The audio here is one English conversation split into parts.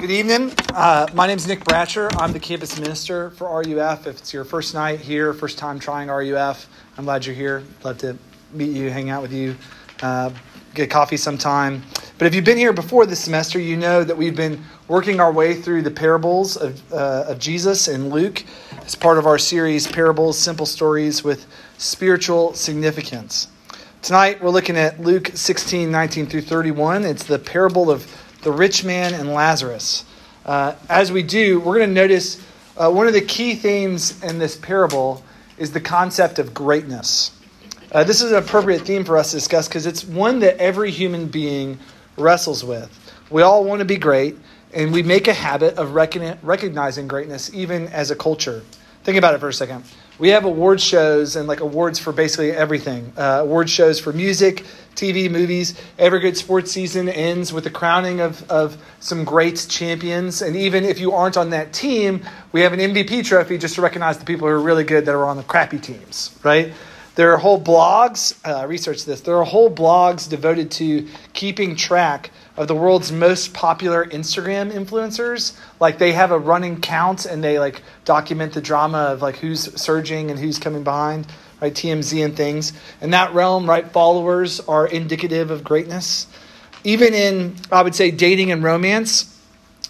Good evening. Uh, my name is Nick Bratcher. I'm the campus minister for RUF. If it's your first night here, first time trying RUF, I'm glad you're here. Love to meet you, hang out with you, uh, get coffee sometime. But if you've been here before this semester, you know that we've been working our way through the parables of, uh, of Jesus and Luke as part of our series, Parables, Simple Stories with Spiritual Significance. Tonight, we're looking at Luke 16, 19 through 31. It's the parable of the rich man and Lazarus. Uh, as we do, we're going to notice uh, one of the key themes in this parable is the concept of greatness. Uh, this is an appropriate theme for us to discuss because it's one that every human being wrestles with. We all want to be great, and we make a habit of recognizing greatness even as a culture. Think about it for a second we have award shows and like awards for basically everything. Uh, award shows for music, TV, movies. Every good sports season ends with the crowning of, of some great champions. And even if you aren't on that team, we have an MVP trophy just to recognize the people who are really good that are on the crappy teams, right? There are whole blogs, uh, research this, there are whole blogs devoted to keeping track of the world's most popular Instagram influencers. Like they have a running count and they like document the drama of like who's surging and who's coming behind, right? TMZ and things. In that realm, right, followers are indicative of greatness. Even in, I would say, dating and romance,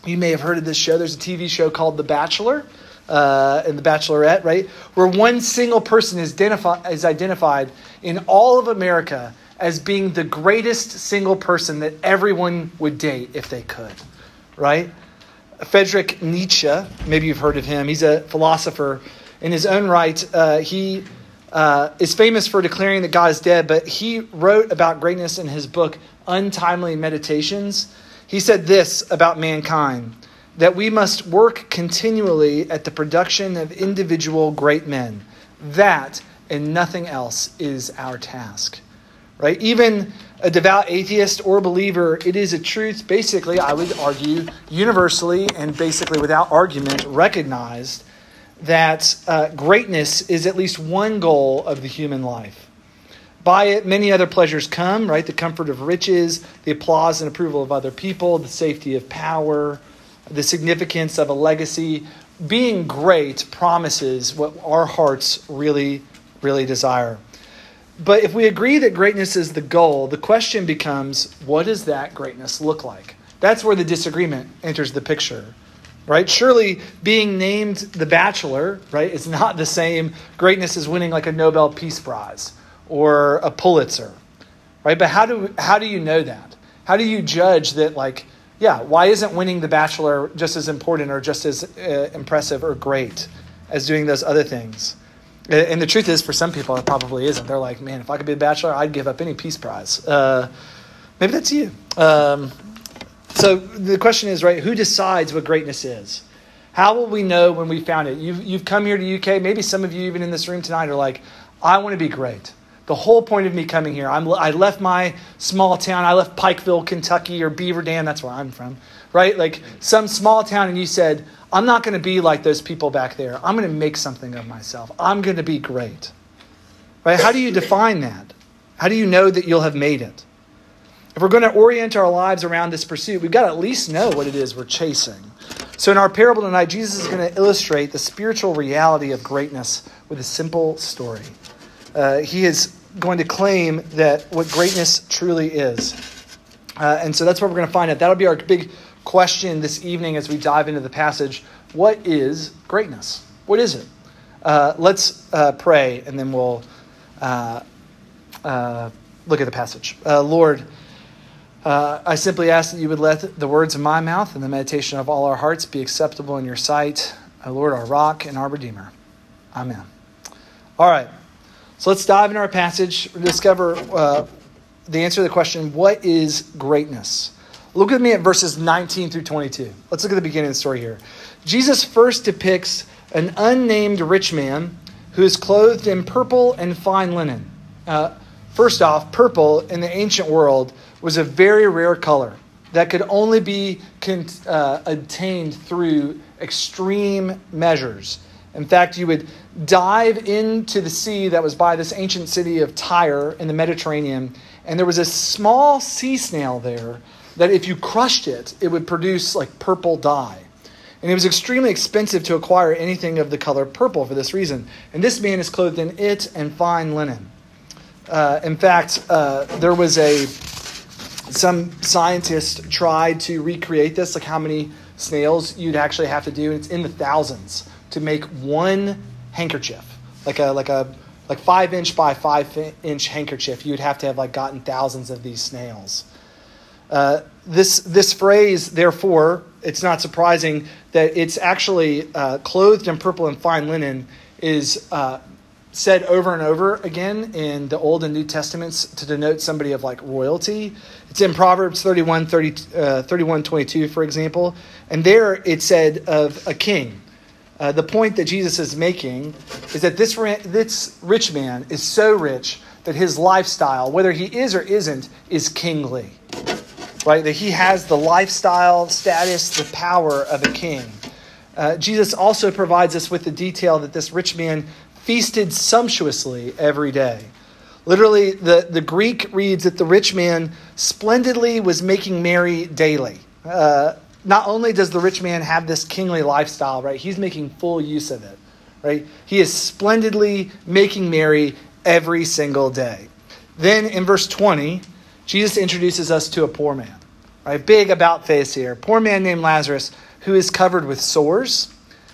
you may have heard of this show. There's a TV show called The Bachelor uh, and The Bachelorette, right? Where one single person is, identifi- is identified in all of America as being the greatest single person that everyone would date if they could, right? Friedrich Nietzsche, maybe you've heard of him, he's a philosopher. In his own right, uh, he uh, is famous for declaring that God is dead, but he wrote about greatness in his book, Untimely Meditations. He said this about mankind that we must work continually at the production of individual great men. That and nothing else is our task. Right? Even a devout atheist or believer, it is a truth, basically, I would argue, universally and basically without argument, recognized that uh, greatness is at least one goal of the human life. By it, many other pleasures come, right? The comfort of riches, the applause and approval of other people, the safety of power, the significance of a legacy. Being great promises what our hearts really, really desire. But if we agree that greatness is the goal, the question becomes what does that greatness look like? That's where the disagreement enters the picture. Right? Surely being named the bachelor, right, is not the same greatness as winning like a Nobel Peace Prize or a Pulitzer. Right? But how do how do you know that? How do you judge that like yeah, why isn't winning The Bachelor just as important or just as uh, impressive or great as doing those other things? And the truth is, for some people, it probably isn't. They're like, man, if I could be a bachelor, I'd give up any peace prize. Uh, maybe that's you. Um, so the question is, right, who decides what greatness is? How will we know when we found it? You've, you've come here to UK. Maybe some of you, even in this room tonight, are like, I want to be great. The whole point of me coming here, I'm, I left my small town. I left Pikeville, Kentucky, or Beaver Dam. That's where I'm from, right? Like some small town, and you said, I'm not going to be like those people back there. I'm going to make something of myself. I'm going to be great. Right? How do you define that? How do you know that you'll have made it? If we're going to orient our lives around this pursuit, we've got to at least know what it is we're chasing. So, in our parable tonight, Jesus is going to illustrate the spiritual reality of greatness with a simple story. Uh, he is going to claim that what greatness truly is. Uh, and so that's what we're going to find out. That'll be our big question this evening as we dive into the passage. What is greatness? What is it? Uh, let's uh, pray and then we'll uh, uh, look at the passage. Uh, I simply ask that you would let the words of my mouth and the meditation of all our hearts be acceptable in your sight, O Lord, our rock and our redeemer. Amen. All right. So let's dive into our passage, discover uh, the answer to the question what is greatness? Look with me at verses 19 through 22. Let's look at the beginning of the story here. Jesus first depicts an unnamed rich man who is clothed in purple and fine linen. Uh, first off, purple in the ancient world was a very rare color that could only be uh, obtained through extreme measures. In fact, you would dive into the sea that was by this ancient city of Tyre in the Mediterranean, and there was a small sea snail there that if you crushed it, it would produce like purple dye. And it was extremely expensive to acquire anything of the color purple for this reason. And this man is clothed in it and fine linen. Uh, in fact, uh, there was a some scientists tried to recreate this, like how many snails you'd actually have to do. And it's in the thousands to make one handkerchief, like a like a like five inch by five inch handkerchief. You'd have to have like gotten thousands of these snails. Uh, this this phrase, therefore, it's not surprising that it's actually uh, clothed in purple and fine linen is uh, said over and over again in the Old and New Testaments to denote somebody of like royalty. It's in Proverbs 31, 30, uh, 31 22, for example. And there it said of a king. Uh, the point that Jesus is making is that this, this rich man is so rich that his lifestyle, whether he is or isn't, is kingly. Right? That he has the lifestyle, status, the power of a king. Uh, Jesus also provides us with the detail that this rich man feasted sumptuously every day. Literally, the, the Greek reads that the rich man splendidly was making merry daily. Uh, not only does the rich man have this kingly lifestyle, right, he's making full use of it, right? He is splendidly making merry every single day. Then in verse 20, Jesus introduces us to a poor man, right? Big about face here. Poor man named Lazarus who is covered with sores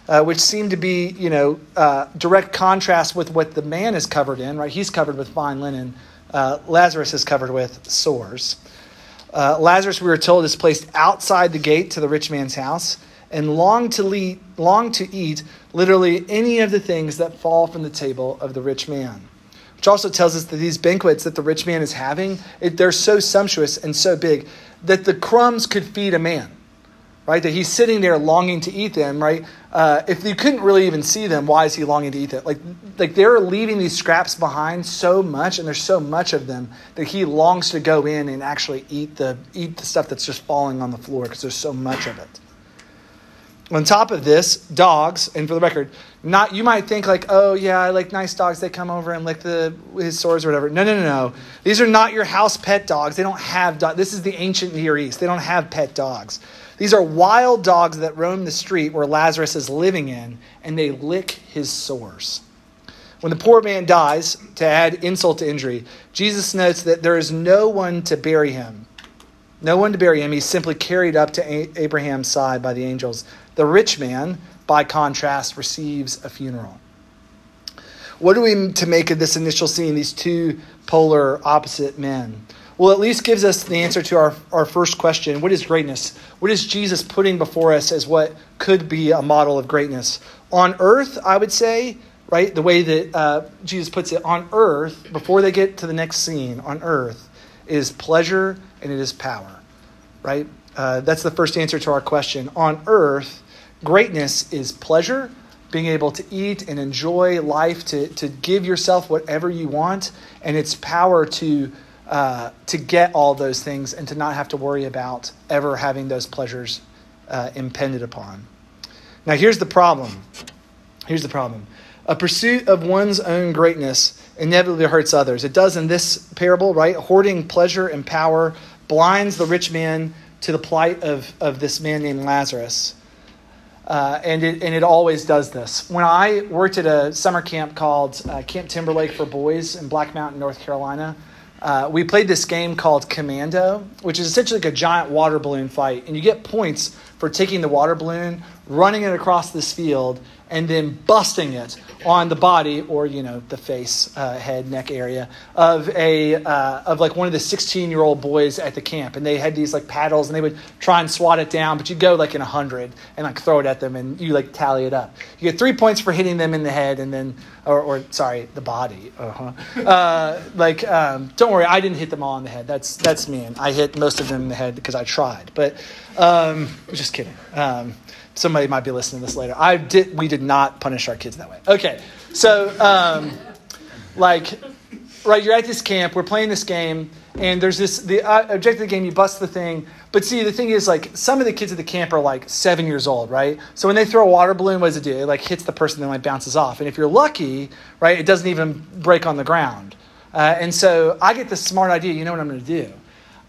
uh, which seem to be, you know, uh, direct contrast with what the man is covered in, right? He's covered with fine linen. Uh, Lazarus is covered with sores. Uh, Lazarus, we were told, is placed outside the gate to the rich man's house and long to, lead, long to eat literally any of the things that fall from the table of the rich man. Which also tells us that these banquets that the rich man is having, it, they're so sumptuous and so big that the crumbs could feed a man right? That he's sitting there longing to eat them, right? Uh, if you couldn't really even see them, why is he longing to eat them? Like, like they're leaving these scraps behind so much, and there's so much of them that he longs to go in and actually eat the eat the stuff that's just falling on the floor because there's so much of it. On top of this, dogs, and for the record, not you might think like, oh yeah, I like nice dogs. They come over and lick the his sores or whatever. No, no, no, no. These are not your house pet dogs. They don't have. Do- this is the ancient Near East. They don't have pet dogs. These are wild dogs that roam the street where Lazarus is living in, and they lick his sores. When the poor man dies, to add insult to injury, Jesus notes that there is no one to bury him. No one to bury him. He's simply carried up to Abraham's side by the angels. The rich man, by contrast, receives a funeral. What are we to make of this initial scene, these two polar opposite men? Well, at least gives us the answer to our, our first question what is greatness? What is Jesus putting before us as what could be a model of greatness? On earth, I would say, right, the way that uh, Jesus puts it, on earth, before they get to the next scene, on earth, is pleasure and it is power, right? Uh, that's the first answer to our question. On earth, greatness is pleasure, being able to eat and enjoy life, to, to give yourself whatever you want, and it's power to uh, to get all those things and to not have to worry about ever having those pleasures uh, impended upon. Now, here's the problem. Here's the problem. A pursuit of one's own greatness inevitably hurts others. It does in this parable, right? Hoarding pleasure and power blinds the rich man to the plight of, of this man named Lazarus. Uh, and, it, and it always does this. When I worked at a summer camp called uh, Camp Timberlake for Boys in Black Mountain, North Carolina, uh, we played this game called Commando, which is essentially like a giant water balloon fight. And you get points for taking the water balloon, running it across this field, and then busting it on the body or you know the face, uh, head, neck area of a uh, of like one of the 16 year old boys at the camp, and they had these like paddles, and they would try and swat it down, but you go like in a hundred and like throw it at them, and you like tally it up. You get three points for hitting them in the head, and then or, or sorry, the body. Uh-huh. Uh, like um, don't worry, I didn't hit them all in the head. That's that's me, and I hit most of them in the head because I tried, but um, just kidding. Um, somebody might be listening to this later. I did. We did not punish our kids that way. Okay, so um, like, right? You're at this camp. We're playing this game, and there's this. The uh, objective of the game. You bust the thing, but see, the thing is, like, some of the kids at the camp are like seven years old, right? So when they throw a water balloon, what does it do? It like hits the person, then like bounces off. And if you're lucky, right, it doesn't even break on the ground. Uh, and so I get this smart idea. You know what I'm going to do?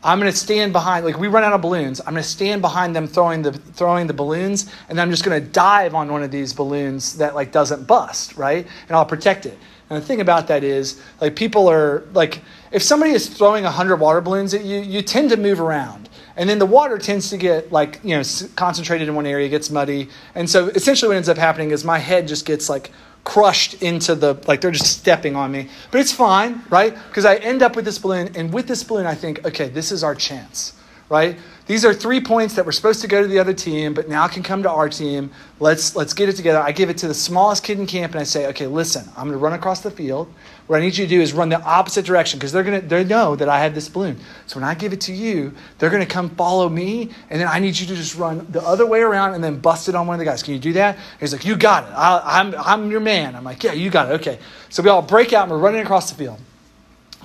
I'm going to stand behind, like we run out of balloons. I'm going to stand behind them throwing the throwing the balloons, and I'm just going to dive on one of these balloons that like doesn't bust, right? And I'll protect it. And the thing about that is, like people are like, if somebody is throwing hundred water balloons at you, you tend to move around, and then the water tends to get like you know concentrated in one area, gets muddy, and so essentially what ends up happening is my head just gets like crushed into the like they're just stepping on me. But it's fine right? Because i end up with this balloon and with this balloon i think okay this is our chance right? These are three points that were supposed to go to the other team but now can come to our team. Let's let's get it together. I give it to the smallest kid in camp and i say okay listen i'm going to run across the field what I need you to do is run the opposite direction because they're gonna they know that I have this balloon. So when I give it to you, they're gonna come follow me, and then I need you to just run the other way around and then bust it on one of the guys. Can you do that? He's like, you got it. I, I'm, I'm your man. I'm like, yeah, you got it. Okay. So we all break out and we're running across the field.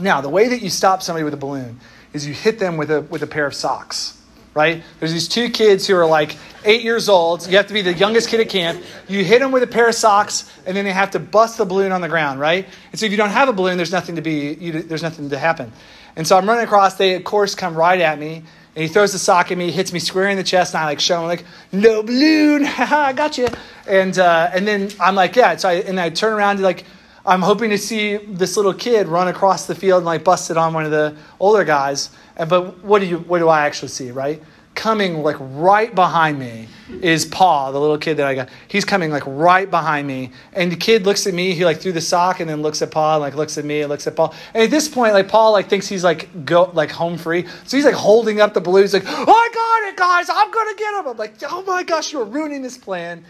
Now the way that you stop somebody with a balloon is you hit them with a with a pair of socks right? There's these two kids who are like eight years old. You have to be the youngest kid at camp. You hit them with a pair of socks, and then they have to bust the balloon on the ground, right? And so if you don't have a balloon, there's nothing to be, you, there's nothing to happen. And so I'm running across. They of course come right at me, and he throws the sock at me, hits me square in the chest, and I like show him like, no balloon, I got you. And uh, and then I'm like, yeah. So I, and I turn around to like. I'm hoping to see this little kid run across the field and like bust it on one of the older guys. But what do you what do I actually see, right? Coming like right behind me is Paul, the little kid that I got. He's coming like right behind me. And the kid looks at me, he like threw the sock and then looks at Paul and like looks at me and looks at Paul. And at this point, like Paul like thinks he's like go like home free. So he's like holding up the balloons, He's like, oh, I got it, guys, I'm gonna get him. I'm like, oh my gosh, you're ruining this plan.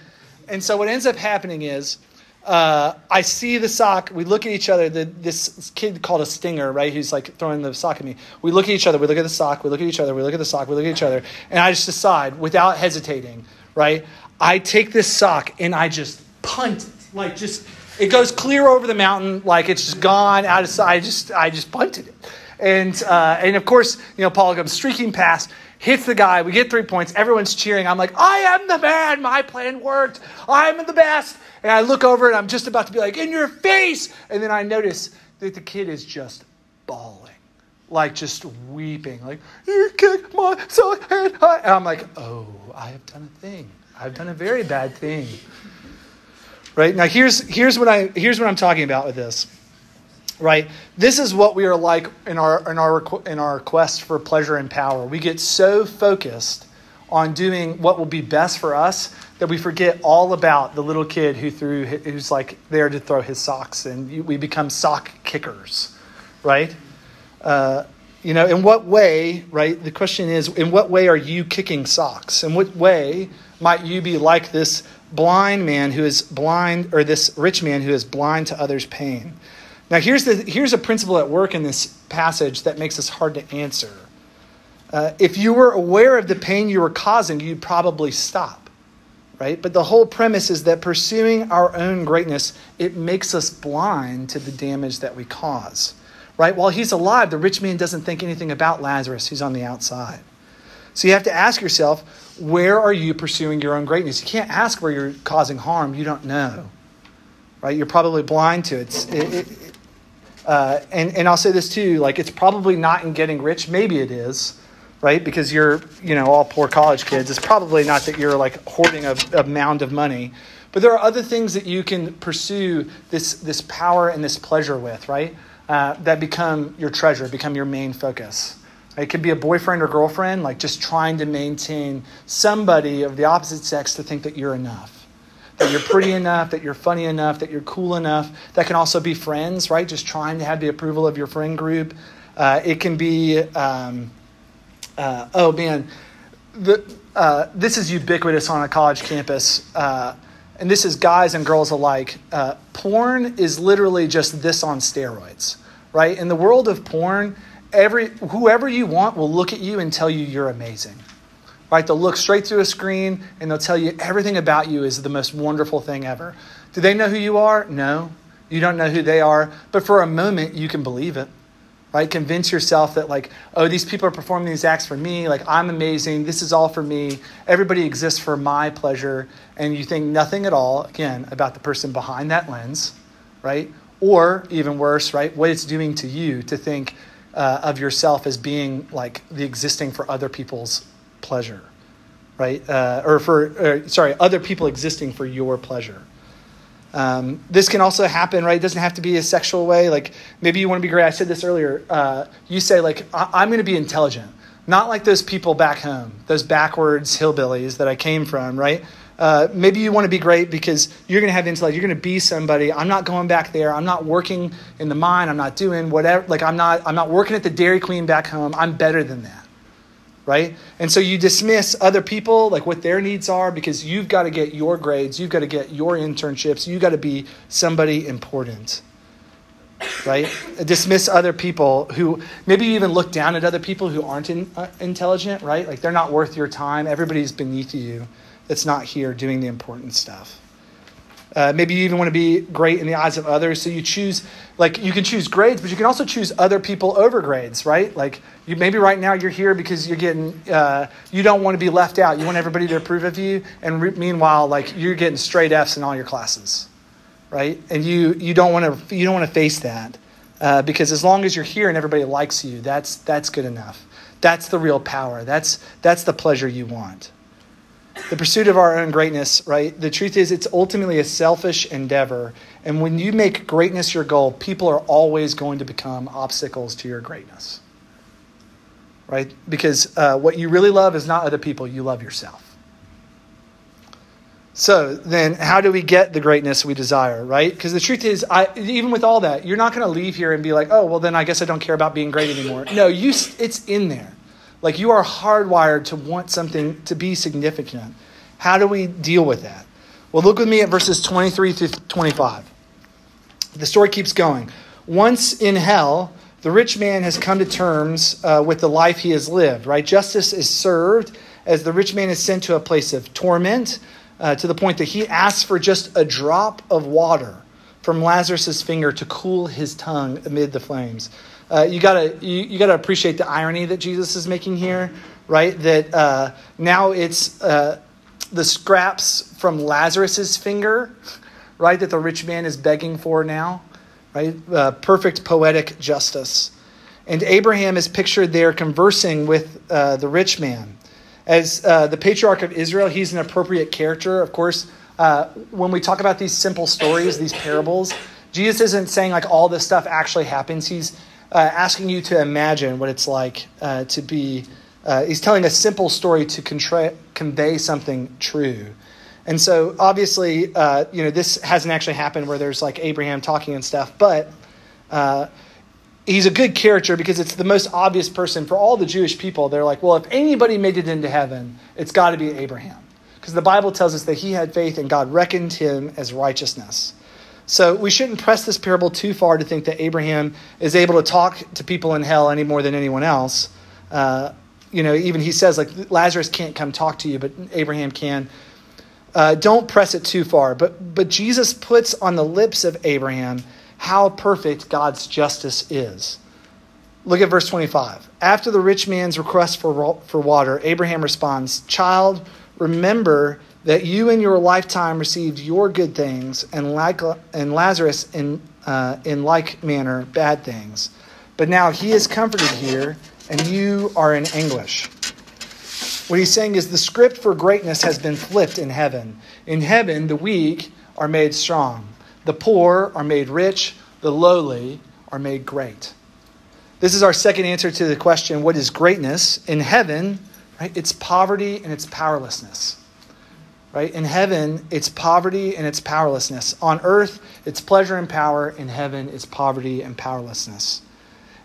And so what ends up happening is uh, I see the sock. We look at each other. The, this kid called a stinger, right? Who's like throwing the sock at me. We look at each other. We look at the sock. We look at each other. We look at the sock. We look at each other. And I just decide, without hesitating, right? I take this sock and I just punt it. Like just, it goes clear over the mountain. Like it's just gone out of sight. I just, I just punted it. And, uh, and of course, you know, Paul comes streaking past hits the guy. We get three points. Everyone's cheering. I'm like, I am the man. My plan worked. I'm the best. And I look over and I'm just about to be like, in your face. And then I notice that the kid is just bawling, like just weeping, like, you kicked my son. And I'm like, oh, I have done a thing. I've done a very bad thing. Right? Now here's here's what I here's what I'm talking about with this right this is what we are like in our in our in our quest for pleasure and power we get so focused on doing what will be best for us that we forget all about the little kid who threw who's like there to throw his socks and we become sock kickers right? Uh, you know in what way right the question is in what way are you kicking socks? In what way might you be like this blind man who is blind or this rich man who is blind to others pain? Now, here's, the, here's a principle at work in this passage that makes this hard to answer. Uh, if you were aware of the pain you were causing, you'd probably stop, right? But the whole premise is that pursuing our own greatness, it makes us blind to the damage that we cause, right? While he's alive, the rich man doesn't think anything about Lazarus who's on the outside. So you have to ask yourself, where are you pursuing your own greatness? You can't ask where you're causing harm. You don't know, right? You're probably blind to it. it, it uh, and, and I'll say this too, like it's probably not in getting rich. Maybe it is, right? Because you're, you know, all poor college kids. It's probably not that you're like hoarding a, a mound of money. But there are other things that you can pursue this, this power and this pleasure with, right? Uh, that become your treasure, become your main focus. It could be a boyfriend or girlfriend, like just trying to maintain somebody of the opposite sex to think that you're enough that you're pretty enough, that you're funny enough, that you're cool enough. That can also be friends, right? Just trying to have the approval of your friend group. Uh, it can be, um, uh, oh man, the, uh, this is ubiquitous on a college campus. Uh, and this is guys and girls alike. Uh, porn is literally just this on steroids, right? In the world of porn, every whoever you want will look at you and tell you you're amazing right? They'll look straight through a screen and they'll tell you everything about you is the most wonderful thing ever. Do they know who you are? No. You don't know who they are. But for a moment, you can believe it, right? Convince yourself that, like, oh, these people are performing these acts for me. Like, I'm amazing. This is all for me. Everybody exists for my pleasure. And you think nothing at all, again, about the person behind that lens, right? Or even worse, right? What it's doing to you to think, uh, of yourself as being like the existing for other people's pleasure, right? Uh, or for, or, sorry, other people existing for your pleasure. Um, this can also happen, right? It doesn't have to be a sexual way. Like maybe you want to be great. I said this earlier. Uh, you say like, I- am going to be intelligent, not like those people back home, those backwards hillbillies that I came from, right? Uh, maybe you want to be great because you're going to have intellect. You're going to be somebody. I'm not going back there. I'm not working in the mine. I'm not doing whatever. Like I'm not. I'm not working at the Dairy Queen back home. I'm better than that, right? And so you dismiss other people, like what their needs are, because you've got to get your grades. You've got to get your internships. You've got to be somebody important, right? Dismiss other people who maybe you even look down at other people who aren't in, uh, intelligent, right? Like they're not worth your time. Everybody's beneath you that's not here doing the important stuff. Uh, maybe you even want to be great in the eyes of others, so you choose, like, you can choose grades, but you can also choose other people over grades, right? Like, you, maybe right now you're here because you're getting, uh, you don't want to be left out. You want everybody to approve of you, and re- meanwhile, like, you're getting straight Fs in all your classes, right? And you you don't want to you don't want to face that uh, because as long as you're here and everybody likes you, that's that's good enough. That's the real power. That's that's the pleasure you want the pursuit of our own greatness, right? The truth is, it's ultimately a selfish endeavor. And when you make greatness your goal, people are always going to become obstacles to your greatness, right? Because uh, what you really love is not other people, you love yourself. So then, how do we get the greatness we desire, right? Because the truth is, I, even with all that, you're not going to leave here and be like, oh, well, then I guess I don't care about being great anymore. No, you, it's in there. Like you are hardwired to want something to be significant. How do we deal with that? Well, look with me at verses 23 through 25. The story keeps going. Once in hell, the rich man has come to terms uh, with the life he has lived, right? Justice is served as the rich man is sent to a place of torment uh, to the point that he asks for just a drop of water from Lazarus' finger to cool his tongue amid the flames uh, you gotta you, you, gotta appreciate the irony that Jesus is making here, right? That uh, now it's uh, the scraps from Lazarus's finger, right? That the rich man is begging for now, right? Uh, perfect poetic justice, and Abraham is pictured there conversing with uh, the rich man. As uh, the patriarch of Israel, he's an appropriate character, of course. when we talk about these simple stories, these parables, Jesus isn't saying like all this stuff actually happens. He's uh, asking you to imagine what it's like uh, to be. Uh, he's telling a simple story to contra- convey something true. And so, obviously, uh, you know, this hasn't actually happened where there's like Abraham talking and stuff, but uh, he's a good character because it's the most obvious person for all the Jewish people. They're like, well, if anybody made it into heaven, it's got to be Abraham. Because the Bible tells us that he had faith and God reckoned him as righteousness. So we shouldn't press this parable too far to think that Abraham is able to talk to people in hell any more than anyone else. Uh, you know, even he says, like, Lazarus can't come talk to you, but Abraham can. Uh, don't press it too far. But, but Jesus puts on the lips of Abraham how perfect God's justice is. Look at verse 25. After the rich man's request for, for water, Abraham responds, Child, remember that you in your lifetime received your good things, and, like, and Lazarus in, uh, in like manner bad things. But now he is comforted here, and you are in anguish. What he's saying is the script for greatness has been flipped in heaven. In heaven, the weak are made strong, the poor are made rich, the lowly are made great. This is our second answer to the question what is greatness? In heaven, right, it's poverty and it's powerlessness right? In heaven, it's poverty and it's powerlessness. On earth, it's pleasure and power. In heaven, it's poverty and powerlessness.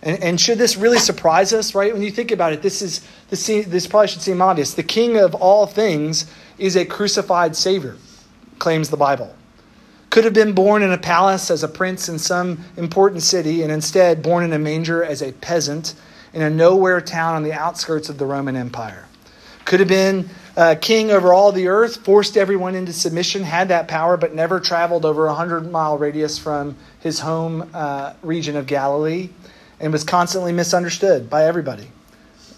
And, and should this really surprise us, right? When you think about it, this is this, this probably should seem obvious. The King of all things is a crucified Savior, claims the Bible. Could have been born in a palace as a prince in some important city, and instead born in a manger as a peasant in a nowhere town on the outskirts of the Roman Empire. Could have been uh, king over all the earth, forced everyone into submission, had that power, but never traveled over a hundred mile radius from his home uh, region of Galilee, and was constantly misunderstood by everybody,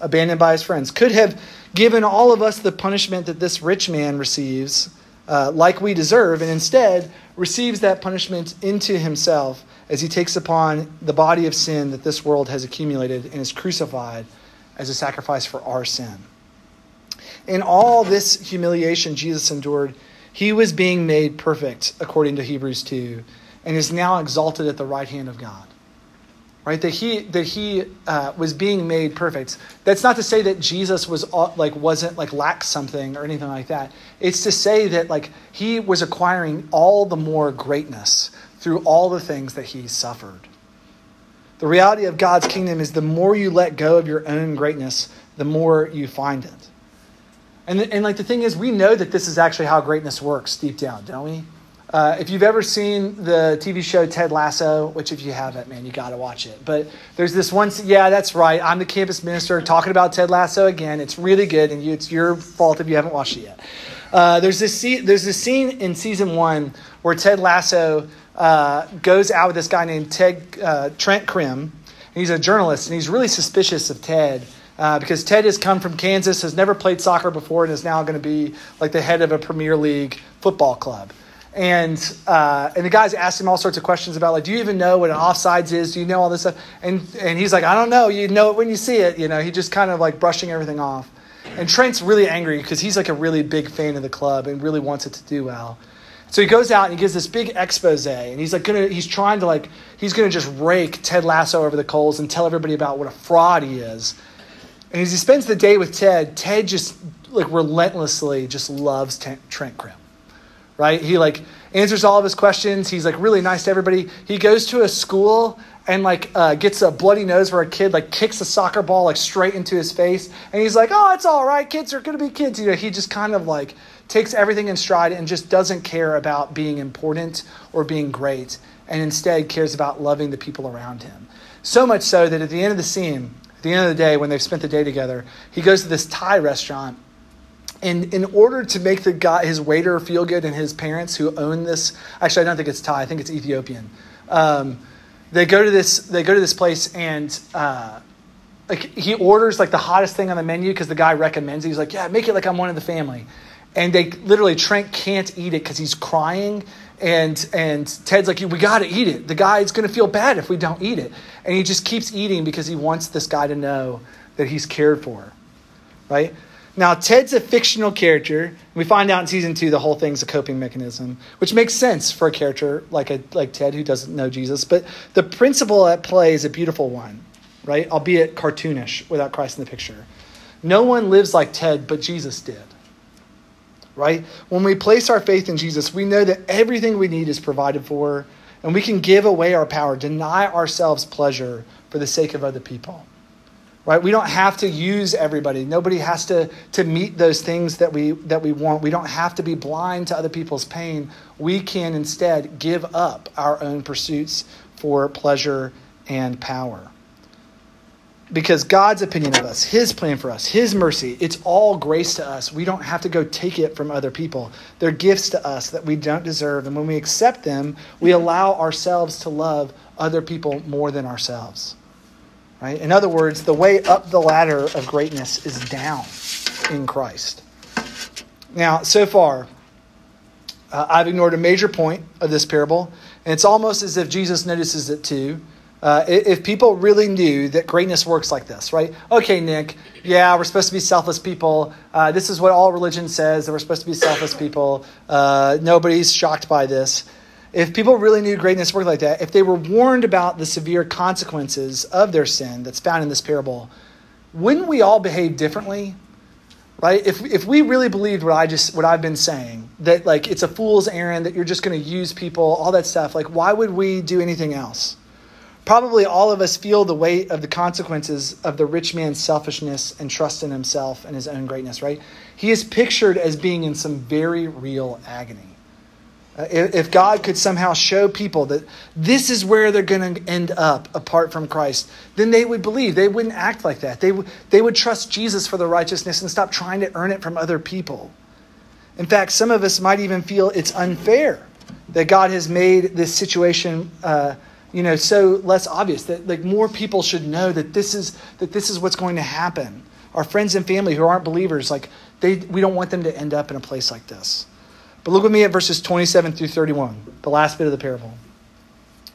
abandoned by his friends. Could have given all of us the punishment that this rich man receives, uh, like we deserve, and instead receives that punishment into himself as he takes upon the body of sin that this world has accumulated and is crucified as a sacrifice for our sin. In all this humiliation Jesus endured, he was being made perfect, according to Hebrews 2, and is now exalted at the right hand of God. Right? That he that he uh, was being made perfect. That's not to say that Jesus was like wasn't like lacked something or anything like that. It's to say that like he was acquiring all the more greatness through all the things that he suffered. The reality of God's kingdom is the more you let go of your own greatness, the more you find it. And, and like the thing is, we know that this is actually how greatness works deep down, don't we? Uh, if you've ever seen the TV show Ted Lasso, which if you haven't, man, you got to watch it. But there's this one, yeah, that's right. I'm the campus minister talking about Ted Lasso again. It's really good, and you, it's your fault if you haven't watched it yet. Uh, there's this there's this scene in season one where Ted Lasso uh, goes out with this guy named Ted uh, Trent Crimm. He's a journalist, and he's really suspicious of Ted uh, because Ted has come from Kansas, has never played soccer before, and is now going to be like the head of a Premier League football club. And uh, and the guys asked him all sorts of questions about like, do you even know what an offsides is? Do you know all this stuff? And and he's like, I don't know. You know it when you see it. You know, he just kind of like brushing everything off. And Trent's really angry because he's like a really big fan of the club and really wants it to do well. So he goes out and he gives this big expose, and he's like gonna he's trying to like he's gonna just rake Ted Lasso over the coals and tell everybody about what a fraud he is. And as he spends the day with Ted, Ted just like relentlessly just loves Trent Crimm, right? He like answers all of his questions. He's like really nice to everybody. He goes to a school and like uh, gets a bloody nose where a kid like kicks a soccer ball like straight into his face, and he's like, "Oh, it's all right. Kids are gonna be kids." You know, he just kind of like takes everything in stride and just doesn't care about being important or being great, and instead cares about loving the people around him. So much so that at the end of the scene, the end of the day, when they've spent the day together, he goes to this Thai restaurant. And in order to make the guy, his waiter feel good and his parents who own this, actually, I don't think it's Thai, I think it's Ethiopian. Um, they go to this, they go to this place and, uh, like he orders like the hottest thing on the menu because the guy recommends it. He's like, yeah, make it like I'm one of the family and they literally Trent can't eat it because he's crying. And and Ted's like, we got to eat it. The guy's going to feel bad if we don't eat it. And he just keeps eating because he wants this guy to know that he's cared for, right? Now Ted's a fictional character. We find out in season two the whole thing's a coping mechanism, which makes sense for a character like a like Ted who doesn't know Jesus. But the principle at play is a beautiful one, right? Albeit cartoonish without Christ in the picture. No one lives like Ted, but Jesus did right? When we place our faith in Jesus, we know that everything we need is provided for, and we can give away our power, deny ourselves pleasure for the sake of other people. Right? We don't have to use everybody. Nobody has to, to meet those things that we that we want. We don't have to be blind to other people's pain. We can instead give up our own pursuits for pleasure and power because God's opinion of us, His plan for us, His mercy, it's all grace to us. We don't have to go take it from other people. They're gifts to us that we don't deserve. And when we accept them, we allow ourselves to love other people more than ourselves. Right? In other words, the way up the ladder of greatness is down in Christ. Now, so far, uh, I've ignored a major point of this parable, and it's almost as if Jesus notices it too uh, if people really knew that greatness works like this, right? Okay, Nick, yeah, we're supposed to be selfless people. Uh, this is what all religion says that we're supposed to be selfless people. Uh, nobody's shocked by this. If people really knew greatness worked like that, if they were warned about the severe consequences of their sin that's found in this parable, wouldn't we all behave differently? Right? If, if we really believed what I just what I've been saying, that like it's a fool's errand, that you're just to use people, all that stuff, like why would we do anything else? Probably all of us feel the weight of the consequences of the rich man's selfishness and trust in himself and his own greatness, right? He is pictured as being in some very real agony. Uh, if God could somehow show people that this is where they're going to end up apart from Christ, then they would believe. They wouldn't act like that. They, w- they would trust Jesus for the righteousness and stop trying to earn it from other people. In fact, some of us might even feel it's unfair that God has made this situation. Uh, you know so less obvious that like more people should know that this is that this is what's going to happen our friends and family who aren't believers like they we don't want them to end up in a place like this But look with me at verses 27 through 31, the last bit of the parable.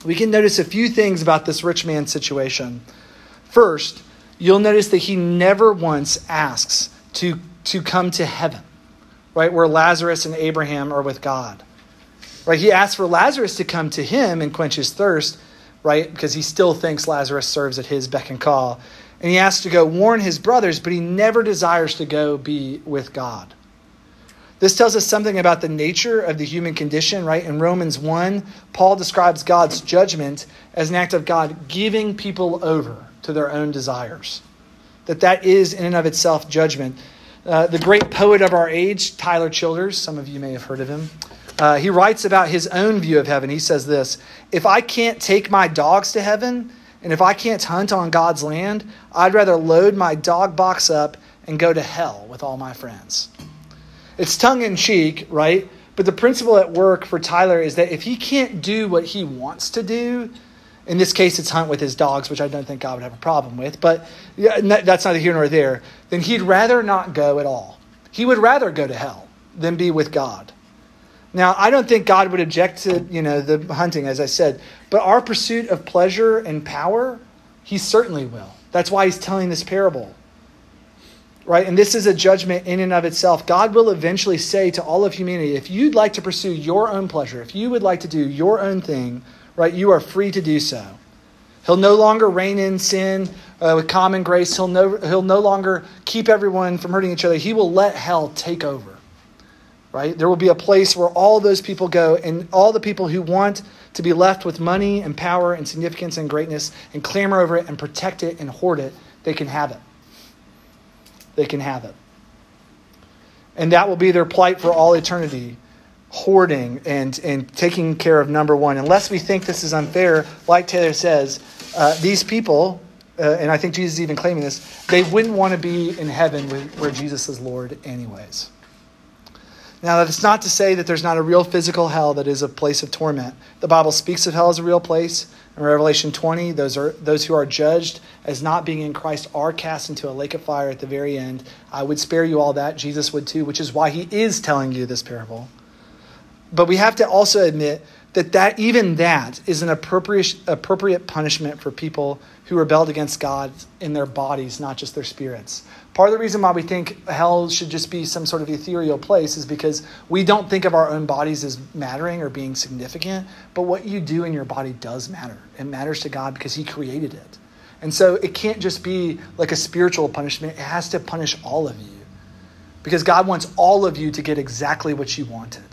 We can notice a few things about this rich man's situation. First, you'll notice that he never once asks to, to come to heaven, right, where Lazarus and Abraham are with God. Right? He asks for Lazarus to come to him and quench his thirst, right? Because he still thinks Lazarus serves at his beck and call. And he asks to go warn his brothers, but he never desires to go be with God. This tells us something about the nature of the human condition, right? In Romans 1, Paul describes God's judgment as an act of God giving people over to their own desires. That that is in and of itself judgment. Uh, the great poet of our age, Tyler Childers, some of you may have heard of him, uh, he writes about his own view of heaven. He says this If I can't take my dogs to heaven, and if I can't hunt on God's land, I'd rather load my dog box up and go to hell with all my friends. It's tongue in cheek, right? But the principle at work for Tyler is that if he can't do what he wants to do, in this case it's hunt with his dogs, which I don't think God would have a problem with, but that's neither here nor there, then he'd rather not go at all. He would rather go to hell than be with God. Now, I don't think God would object to, you know, the hunting, as I said, but our pursuit of pleasure and power, he certainly will. That's why he's telling this parable right? And this is a judgment in and of itself. God will eventually say to all of humanity, if you'd like to pursue your own pleasure, if you would like to do your own thing, right, you are free to do so. He'll no longer rein in sin uh, with common grace. He'll no, he'll no longer keep everyone from hurting each other. He will let hell take over, right? There will be a place where all those people go, and all the people who want to be left with money and power and significance and greatness and clamor over it and protect it and hoard it, they can have it they can have it. And that will be their plight for all eternity hoarding and, and taking care of number one. Unless we think this is unfair, like Taylor says, uh, these people, uh, and I think Jesus is even claiming this, they wouldn't want to be in heaven with, where Jesus is Lord, anyways. Now, that's not to say that there's not a real physical hell that is a place of torment. The Bible speaks of hell as a real place. In Revelation 20, those, are, those who are judged as not being in Christ are cast into a lake of fire at the very end. I would spare you all that. Jesus would too, which is why he is telling you this parable. But we have to also admit that, that even that is an appropriate, appropriate punishment for people who rebelled against God in their bodies, not just their spirits. Part of the reason why we think hell should just be some sort of ethereal place is because we don't think of our own bodies as mattering or being significant, but what you do in your body does matter. It matters to God because He created it. And so it can't just be like a spiritual punishment, it has to punish all of you because God wants all of you to get exactly what you wanted.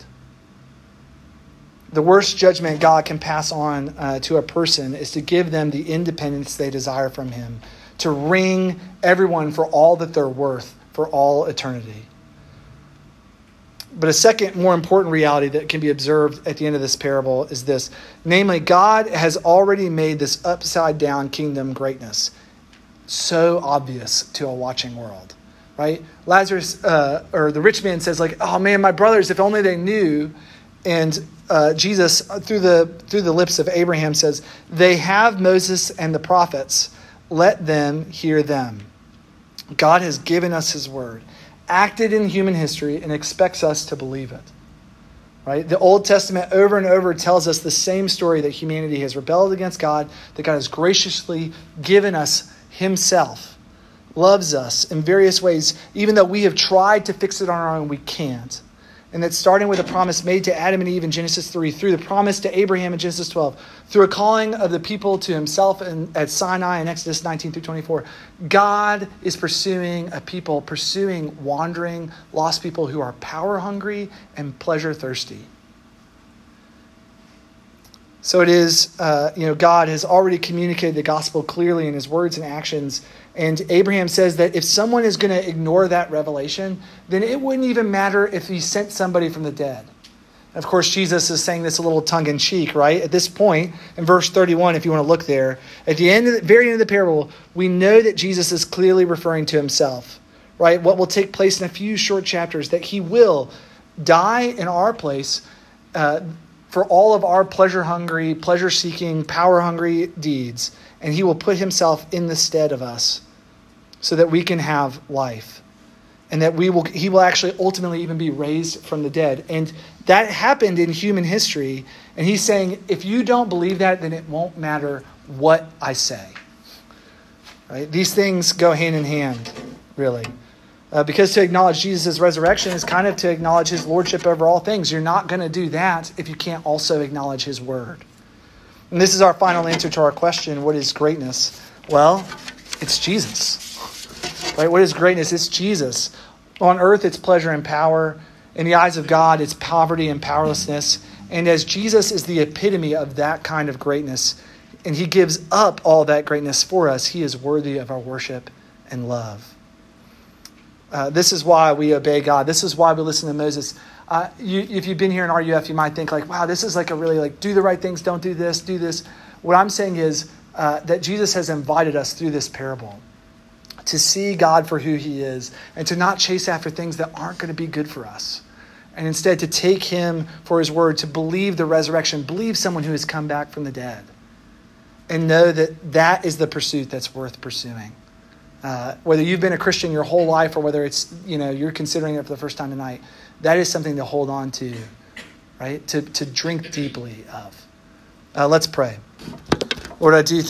The worst judgment God can pass on uh, to a person is to give them the independence they desire from Him to wring everyone for all that they're worth for all eternity. But a second, more important reality that can be observed at the end of this parable is this namely, God has already made this upside down kingdom greatness so obvious to a watching world, right? Lazarus, uh, or the rich man says, like, oh man, my brothers, if only they knew. And uh, Jesus, through the, through the lips of Abraham, says, they have Moses and the prophets let them hear them. God has given us his word, acted in human history, and expects us to believe it. Right? The Old Testament over and over tells us the same story that humanity has rebelled against God, that God has graciously given us himself, loves us in various ways, even though we have tried to fix it on our own, we can't and that starting with a promise made to Adam and Eve in Genesis 3, through the promise to Abraham in Genesis 12, through a calling of the people to himself in, at Sinai in Exodus 19 through 24, God is pursuing a people, pursuing wandering, lost people who are power hungry and pleasure thirsty. So it is, uh, you know, God has already communicated the gospel clearly in his words and actions and Abraham says that if someone is going to ignore that revelation, then it wouldn't even matter if he sent somebody from the dead. Of course, Jesus is saying this a little tongue in cheek, right? At this point, in verse 31, if you want to look there, at the end, the, very end of the parable, we know that Jesus is clearly referring to himself, right? What will take place in a few short chapters, that he will die in our place uh, for all of our pleasure hungry, pleasure seeking, power hungry deeds, and he will put himself in the stead of us so that we can have life. and that we will, he will actually ultimately even be raised from the dead. And that happened in human history. And he's saying, if you don't believe that, then it won't matter what I say. Right? These things go hand in hand, really. Uh, because to acknowledge Jesus' resurrection is kind of to acknowledge his lordship over all things. You're not going to do that if you can't also acknowledge his word. And this is our final answer to our question what is greatness? Well, it's Jesus. Right? What is greatness? It's Jesus. On earth, it's pleasure and power. In the eyes of God, it's poverty and powerlessness. And as Jesus is the epitome of that kind of greatness, and he gives up all that greatness for us, he is worthy of our worship and love. Uh, this is why we obey God. This is why we listen to Moses. Uh, you, if you've been here in RUF, you might think like, "Wow, this is like a really like do the right things, don't do this, do this." What I'm saying is uh, that Jesus has invited us through this parable to see God for who He is and to not chase after things that aren't going to be good for us, and instead to take Him for His word, to believe the resurrection, believe someone who has come back from the dead, and know that that is the pursuit that's worth pursuing. Uh, whether you've been a Christian your whole life or whether it's you know you're considering it for the first time tonight, that is something to hold on to, right? To to drink deeply of. Uh, let's pray. Lord, I do.